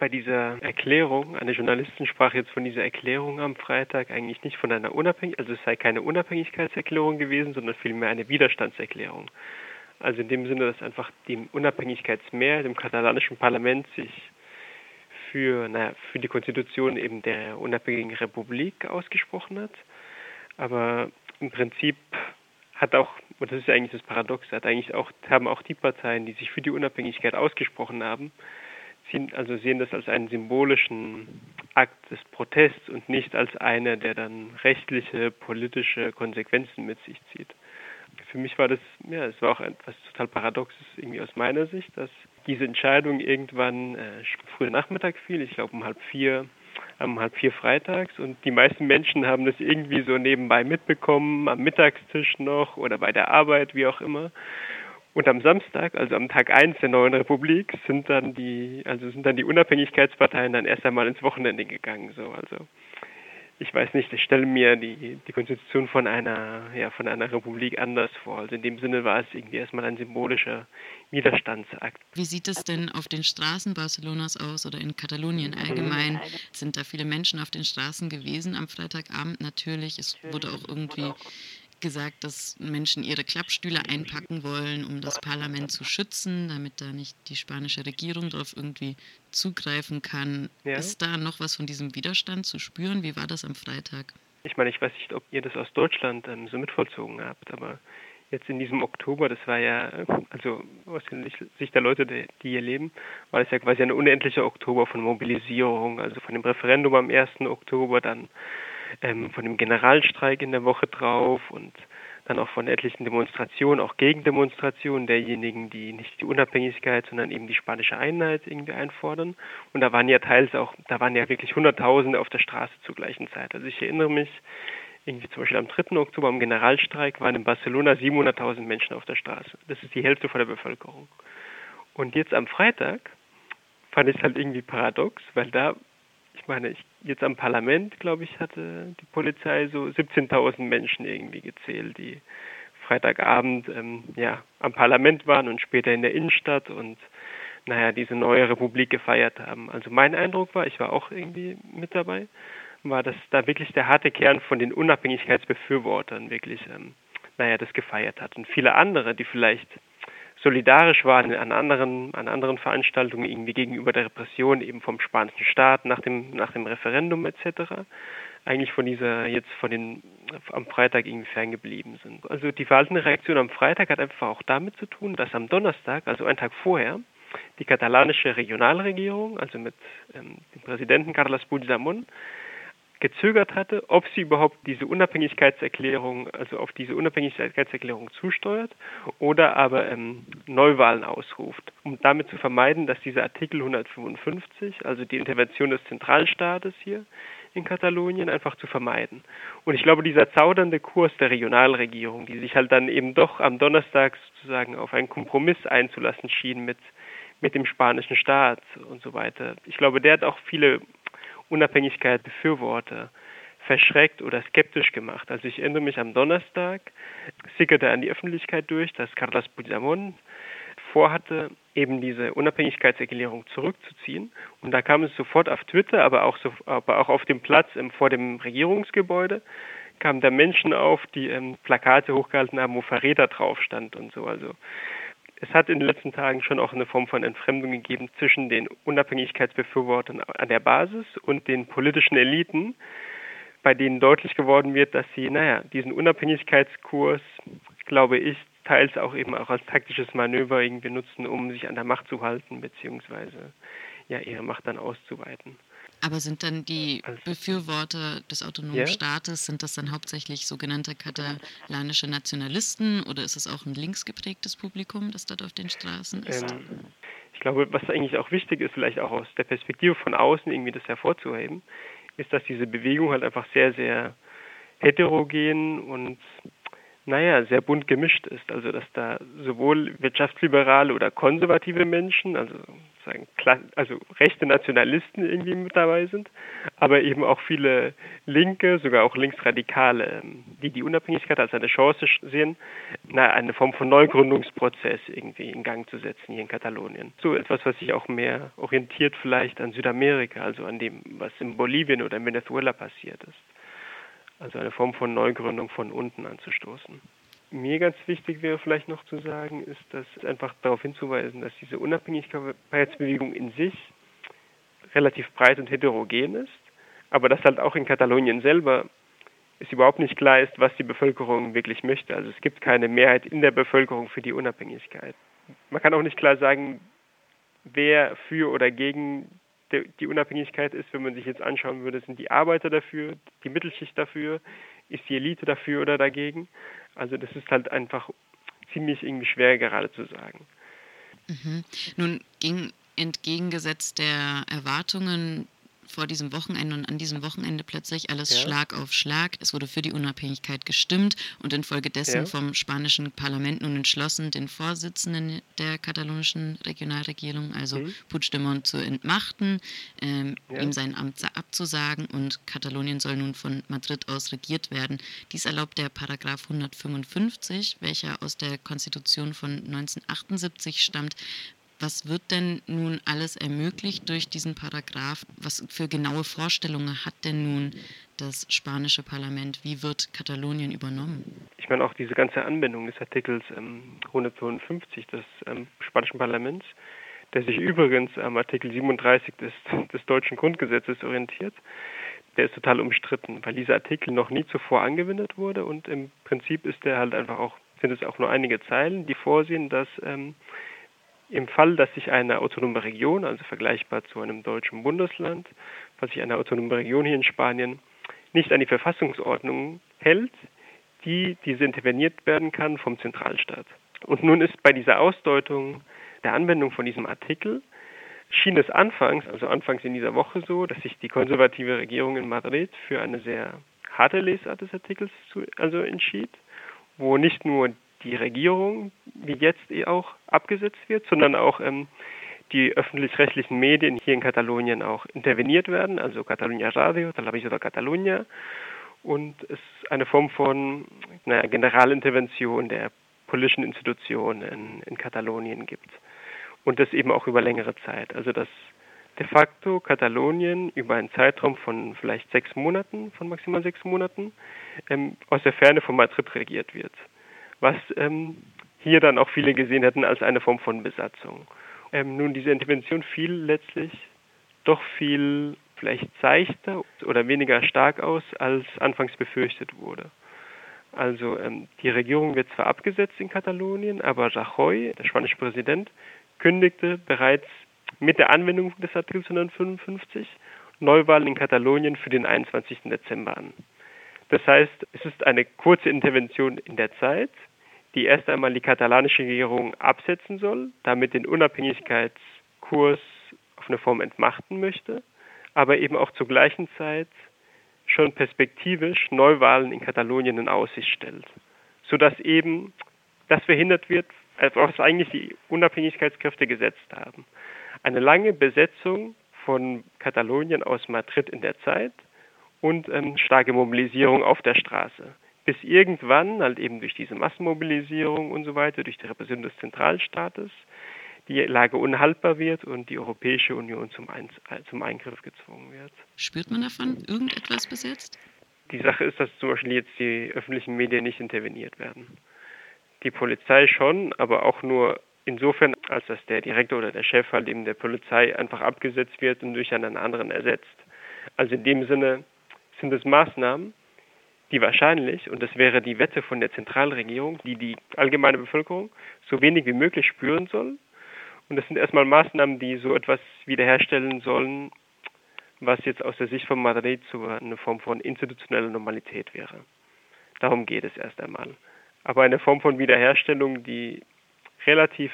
bei dieser Erklärung, eine Journalistin sprach jetzt von dieser Erklärung am Freitag eigentlich nicht von einer Unabhängigkeit, also es sei keine Unabhängigkeitserklärung gewesen, sondern vielmehr eine Widerstandserklärung. Also in dem Sinne, dass einfach die Unabhängigkeitsmehrheit im katalanischen Parlament sich für, naja, für die Konstitution eben der unabhängigen Republik ausgesprochen hat. Aber im Prinzip hat auch, und das ist eigentlich das Paradox, hat eigentlich auch, haben auch die Parteien, die sich für die Unabhängigkeit ausgesprochen haben, sehen, also sehen das als einen symbolischen Akt des Protests und nicht als einer, der dann rechtliche, politische Konsequenzen mit sich zieht. Für mich war das, ja, es war auch etwas total Paradoxes irgendwie aus meiner Sicht, dass diese Entscheidung irgendwann äh, früher Nachmittag fiel, ich glaube um halb vier, um halb vier freitags und die meisten Menschen haben das irgendwie so nebenbei mitbekommen, am Mittagstisch noch oder bei der Arbeit, wie auch immer. Und am Samstag, also am Tag 1 der neuen Republik, sind dann die, also sind dann die Unabhängigkeitsparteien dann erst einmal ins Wochenende gegangen, so, also ich weiß nicht, ich stelle mir die, die Konstitution von einer, ja, von einer Republik anders vor. Also in dem Sinne war es irgendwie erstmal ein symbolischer Widerstandsakt. Wie sieht es denn auf den Straßen Barcelonas aus oder in Katalonien allgemein? Sind da viele Menschen auf den Straßen gewesen am Freitagabend? Natürlich. Es wurde auch irgendwie gesagt, dass Menschen ihre Klappstühle einpacken wollen, um das Parlament zu schützen, damit da nicht die spanische Regierung darauf irgendwie zugreifen kann. Ja. Ist da noch was von diesem Widerstand zu spüren? Wie war das am Freitag? Ich meine, ich weiß nicht, ob ihr das aus Deutschland ähm, so mitvollzogen habt, aber jetzt in diesem Oktober, das war ja, also aus Sicht der Leute, die hier leben, war das ja quasi ein unendlicher Oktober von Mobilisierung, also von dem Referendum am 1. Oktober, dann ähm, von dem Generalstreik in der Woche drauf und dann auch von etlichen Demonstrationen, auch Gegendemonstrationen derjenigen, die nicht die Unabhängigkeit, sondern eben die spanische Einheit irgendwie einfordern. Und da waren ja teils auch, da waren ja wirklich Hunderttausende auf der Straße zur gleichen Zeit. Also ich erinnere mich, irgendwie zum Beispiel am 3. Oktober am Generalstreik waren in Barcelona 700.000 Menschen auf der Straße. Das ist die Hälfte von der Bevölkerung. Und jetzt am Freitag fand ich es halt irgendwie paradox, weil da ich meine, ich, jetzt am Parlament, glaube ich, hatte die Polizei so 17.000 Menschen irgendwie gezählt, die Freitagabend ähm, ja, am Parlament waren und später in der Innenstadt und naja, diese neue Republik gefeiert haben. Also mein Eindruck war, ich war auch irgendwie mit dabei, war, dass da wirklich der harte Kern von den Unabhängigkeitsbefürwortern wirklich, ähm, naja, das gefeiert hat. Und viele andere, die vielleicht solidarisch waren an anderen, an anderen Veranstaltungen irgendwie gegenüber der Repression eben vom spanischen Staat nach dem, nach dem Referendum etc. eigentlich von dieser jetzt von den am Freitag irgendwie ferngeblieben sind. Also die verhaltene Reaktion am Freitag hat einfach auch damit zu tun, dass am Donnerstag, also einen Tag vorher, die katalanische Regionalregierung, also mit ähm, dem Präsidenten Carles Puigdemont, gezögert hatte, ob sie überhaupt diese Unabhängigkeitserklärung, also auf diese Unabhängigkeitserklärung zusteuert oder aber ähm, Neuwahlen ausruft, um damit zu vermeiden, dass dieser Artikel 155, also die Intervention des Zentralstaates hier in Katalonien, einfach zu vermeiden. Und ich glaube, dieser zaudernde Kurs der Regionalregierung, die sich halt dann eben doch am Donnerstag sozusagen auf einen Kompromiss einzulassen schien mit mit dem spanischen Staat und so weiter. Ich glaube, der hat auch viele Unabhängigkeit befürworte, verschreckt oder skeptisch gemacht. Also ich erinnere mich am Donnerstag, sickerte an die Öffentlichkeit durch, dass Carlos Puigdemont vorhatte, eben diese Unabhängigkeitserklärung zurückzuziehen. Und da kam es sofort auf Twitter, aber auch, so, aber auch auf dem Platz im, vor dem Regierungsgebäude, kamen da Menschen auf, die ähm, Plakate hochgehalten haben, wo Verräter drauf stand und so. Also es hat in den letzten Tagen schon auch eine Form von Entfremdung gegeben zwischen den Unabhängigkeitsbefürwortern an der Basis und den politischen Eliten, bei denen deutlich geworden wird, dass sie, naja, diesen Unabhängigkeitskurs, glaube ich, teils auch eben auch als taktisches Manöver irgendwie nutzen, um sich an der Macht zu halten, beziehungsweise ja, ihre Macht dann auszuweiten. Aber sind dann die also Befürworter des autonomen ja? Staates, sind das dann hauptsächlich sogenannte katalanische Nationalisten oder ist es auch ein linksgeprägtes Publikum, das dort auf den Straßen ist? Ähm, ich glaube, was eigentlich auch wichtig ist, vielleicht auch aus der Perspektive von außen irgendwie das hervorzuheben, ist, dass diese Bewegung halt einfach sehr, sehr heterogen und naja, sehr bunt gemischt ist. Also dass da sowohl wirtschaftsliberale oder konservative Menschen, also sagen, also rechte Nationalisten irgendwie mit dabei sind, aber eben auch viele Linke, sogar auch Linksradikale, ähm, die die Unabhängigkeit als eine Chance sehen, na, eine Form von Neugründungsprozess irgendwie in Gang zu setzen hier in Katalonien. So etwas, was sich auch mehr orientiert vielleicht an Südamerika, also an dem, was in Bolivien oder in Venezuela passiert ist. Also eine Form von Neugründung von unten anzustoßen. Mir ganz wichtig wäre vielleicht noch zu sagen, ist, dass einfach darauf hinzuweisen, dass diese Unabhängigkeitsbewegung in sich relativ breit und heterogen ist, aber dass halt auch in Katalonien selber es überhaupt nicht klar ist, was die Bevölkerung wirklich möchte. Also es gibt keine Mehrheit in der Bevölkerung für die Unabhängigkeit. Man kann auch nicht klar sagen, wer für oder gegen die Unabhängigkeit ist, wenn man sich jetzt anschauen würde, sind die Arbeiter dafür, die Mittelschicht dafür, ist die Elite dafür oder dagegen. Also das ist halt einfach ziemlich irgendwie schwer gerade zu sagen. Mhm. Nun ging entgegengesetzt der Erwartungen vor diesem Wochenende und an diesem Wochenende plötzlich alles ja. Schlag auf Schlag. Es wurde für die Unabhängigkeit gestimmt und infolgedessen ja. vom spanischen Parlament nun entschlossen, den Vorsitzenden der katalonischen Regionalregierung, also mhm. Puigdemont, zu entmachten, ähm, ja. ihm sein Amt abzusagen und Katalonien soll nun von Madrid aus regiert werden. Dies erlaubt der Paragraph 155, welcher aus der Konstitution von 1978 stammt, was wird denn nun alles ermöglicht durch diesen Paragraph? Was für genaue Vorstellungen hat denn nun das spanische Parlament? Wie wird Katalonien übernommen? Ich meine auch diese ganze Anwendung des Artikels ähm, 152 des ähm, spanischen Parlaments, der sich übrigens am Artikel 37 des, des deutschen Grundgesetzes orientiert, der ist total umstritten, weil dieser Artikel noch nie zuvor angewendet wurde und im Prinzip ist der halt einfach auch, sind es auch nur einige Zeilen, die vorsehen, dass ähm, im Fall, dass sich eine autonome Region, also vergleichbar zu einem deutschen Bundesland, falls sich eine autonome Region hier in Spanien nicht an die Verfassungsordnung hält, die diese interveniert werden kann vom Zentralstaat. Und nun ist bei dieser Ausdeutung der Anwendung von diesem Artikel schien es anfangs, also anfangs in dieser Woche so, dass sich die konservative Regierung in Madrid für eine sehr harte Lesart des Artikels zu, also entschied, wo nicht nur die Regierung, wie jetzt eh auch, abgesetzt wird, sondern auch ähm, die öffentlich-rechtlichen Medien hier in Katalonien auch interveniert werden, also Catalunya Radio, Televisió de Catalunya. Und es eine Form von naja, Generalintervention der politischen Institutionen in, in Katalonien gibt. Und das eben auch über längere Zeit. Also dass de facto Katalonien über einen Zeitraum von vielleicht sechs Monaten, von maximal sechs Monaten, ähm, aus der Ferne von Madrid regiert wird was ähm, hier dann auch viele gesehen hätten als eine Form von Besatzung. Ähm, nun, diese Intervention fiel letztlich doch viel vielleicht seichter oder weniger stark aus, als anfangs befürchtet wurde. Also ähm, die Regierung wird zwar abgesetzt in Katalonien, aber Rajoy, der spanische Präsident, kündigte bereits mit der Anwendung des Artikels 155 Neuwahlen in Katalonien für den 21. Dezember an. Das heißt, es ist eine kurze Intervention in der Zeit, die erst einmal die katalanische Regierung absetzen soll, damit den Unabhängigkeitskurs auf eine Form entmachten möchte, aber eben auch zur gleichen Zeit schon perspektivisch Neuwahlen in Katalonien in Aussicht stellt, sodass eben das verhindert wird, was eigentlich die Unabhängigkeitskräfte gesetzt haben. Eine lange Besetzung von Katalonien aus Madrid in der Zeit und ähm, starke Mobilisierung auf der Straße bis irgendwann, halt eben durch diese Massenmobilisierung und so weiter, durch die Repression des Zentralstaates, die Lage unhaltbar wird und die Europäische Union zum, Ein zum Eingriff gezwungen wird. Spürt man davon irgendetwas bis jetzt? Die Sache ist, dass zum Beispiel jetzt die öffentlichen Medien nicht interveniert werden. Die Polizei schon, aber auch nur insofern, als dass der Direktor oder der Chef halt eben der Polizei einfach abgesetzt wird und durch einen anderen ersetzt. Also in dem Sinne sind es Maßnahmen, die wahrscheinlich, und das wäre die Wette von der Zentralregierung, die die allgemeine Bevölkerung so wenig wie möglich spüren soll. Und das sind erstmal Maßnahmen, die so etwas wiederherstellen sollen, was jetzt aus der Sicht von Madrid so eine Form von institutioneller Normalität wäre. Darum geht es erst einmal. Aber eine Form von Wiederherstellung, die relativ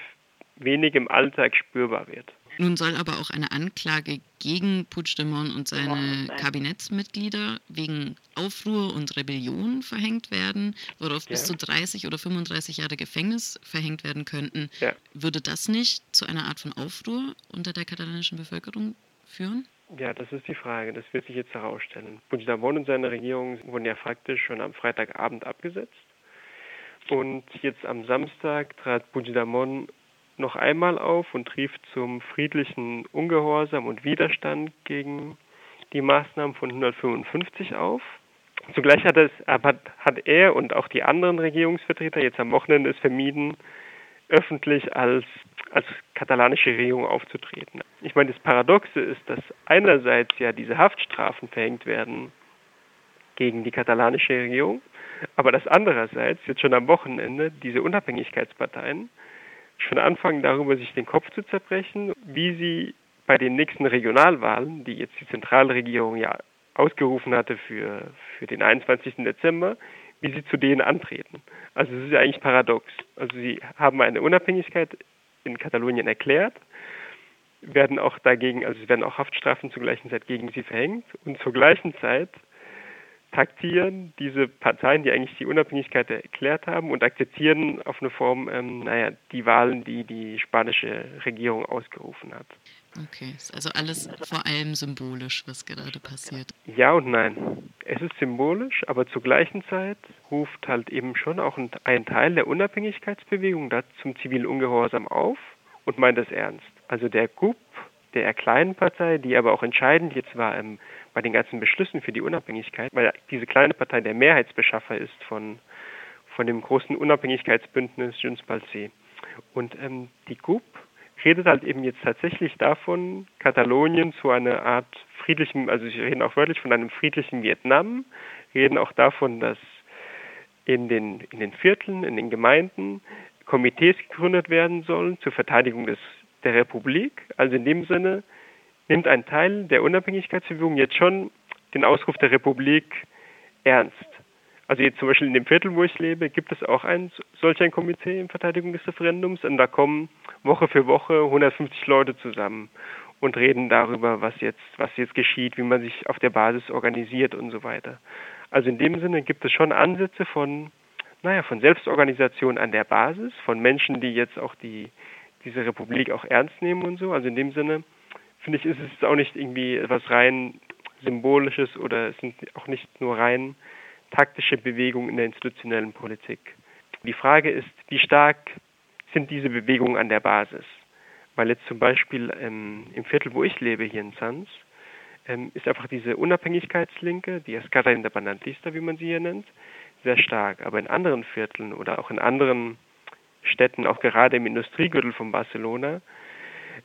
wenig im Alltag spürbar wird. Nun soll aber auch eine Anklage gegen Puigdemont und seine Kabinettsmitglieder wegen Aufruhr und Rebellion verhängt werden, worauf ja. bis zu 30 oder 35 Jahre Gefängnis verhängt werden könnten. Ja. Würde das nicht zu einer Art von Aufruhr unter der katalanischen Bevölkerung führen? Ja, das ist die Frage. Das wird sich jetzt herausstellen. Puigdemont und seine Regierung wurden ja faktisch schon am Freitagabend abgesetzt. Und jetzt am Samstag trat Puigdemont noch einmal auf und rief zum friedlichen Ungehorsam und Widerstand gegen die Maßnahmen von 155 auf. Zugleich hat, es, hat er und auch die anderen Regierungsvertreter jetzt am Wochenende es vermieden, öffentlich als, als katalanische Regierung aufzutreten. Ich meine, das Paradoxe ist, dass einerseits ja diese Haftstrafen verhängt werden gegen die katalanische Regierung, aber dass andererseits jetzt schon am Wochenende diese Unabhängigkeitsparteien schon anfangen, darüber sich den Kopf zu zerbrechen, wie sie bei den nächsten Regionalwahlen, die jetzt die Zentralregierung ja ausgerufen hatte für, für den 21. Dezember, wie sie zu denen antreten. Also es ist ja eigentlich paradox. Also sie haben eine Unabhängigkeit in Katalonien erklärt, werden auch dagegen, also es werden auch Haftstrafen zur gleichen Zeit gegen sie verhängt und zur gleichen Zeit taktieren diese Parteien, die eigentlich die Unabhängigkeit erklärt haben und akzeptieren auf eine Form, ähm, naja, die Wahlen, die die spanische Regierung ausgerufen hat. Okay, ist also alles vor allem symbolisch, was gerade passiert. Ja und nein. Es ist symbolisch, aber zur gleichen Zeit ruft halt eben schon auch ein Teil der Unabhängigkeitsbewegung da zum zivilen Ungehorsam auf und meint es ernst. Also der GUP, der kleinen Partei, die aber auch entscheidend jetzt war im bei den ganzen Beschlüssen für die Unabhängigkeit, weil diese kleine Partei der Mehrheitsbeschaffer ist von, von dem großen Unabhängigkeitsbündnis Junts Palce. Und ähm, die GUP redet halt eben jetzt tatsächlich davon, Katalonien zu einer Art friedlichem, also sie reden auch wörtlich von einem friedlichen Vietnam, reden auch davon, dass in den, in den Vierteln, in den Gemeinden Komitees gegründet werden sollen zur Verteidigung des, der Republik. Also in dem Sinne, nimmt ein Teil der Unabhängigkeitsbewegung jetzt schon den Ausruf der Republik ernst. Also jetzt zum Beispiel in dem Viertel, wo ich lebe, gibt es auch ein solch ein Komitee in Verteidigung des Referendums und da kommen Woche für Woche 150 Leute zusammen und reden darüber, was jetzt, was jetzt geschieht, wie man sich auf der Basis organisiert und so weiter. Also in dem Sinne gibt es schon Ansätze von, naja, von Selbstorganisation an der Basis, von Menschen, die jetzt auch die, diese Republik auch ernst nehmen und so. Also in dem Sinne finde ich, ist es auch nicht irgendwie etwas rein Symbolisches oder es sind auch nicht nur rein taktische Bewegungen in der institutionellen Politik. Die Frage ist, wie stark sind diese Bewegungen an der Basis? Weil jetzt zum Beispiel ähm, im Viertel, wo ich lebe, hier in Sanz, ähm, ist einfach diese Unabhängigkeitslinke, die Escada Independentista, wie man sie hier nennt, sehr stark. Aber in anderen Vierteln oder auch in anderen Städten, auch gerade im Industriegürtel von Barcelona,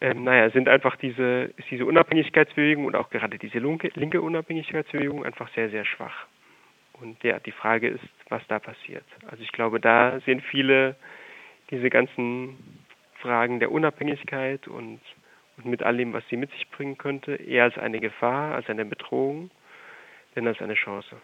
ähm, naja, sind einfach diese, ist diese Unabhängigkeitsbewegung und auch gerade diese linke, Unabhängigkeitsbewegung einfach sehr, sehr schwach. Und ja, die Frage ist, was da passiert. Also ich glaube, da sehen viele diese ganzen Fragen der Unabhängigkeit und, und mit all dem, was sie mit sich bringen könnte, eher als eine Gefahr, als eine Bedrohung, denn als eine Chance.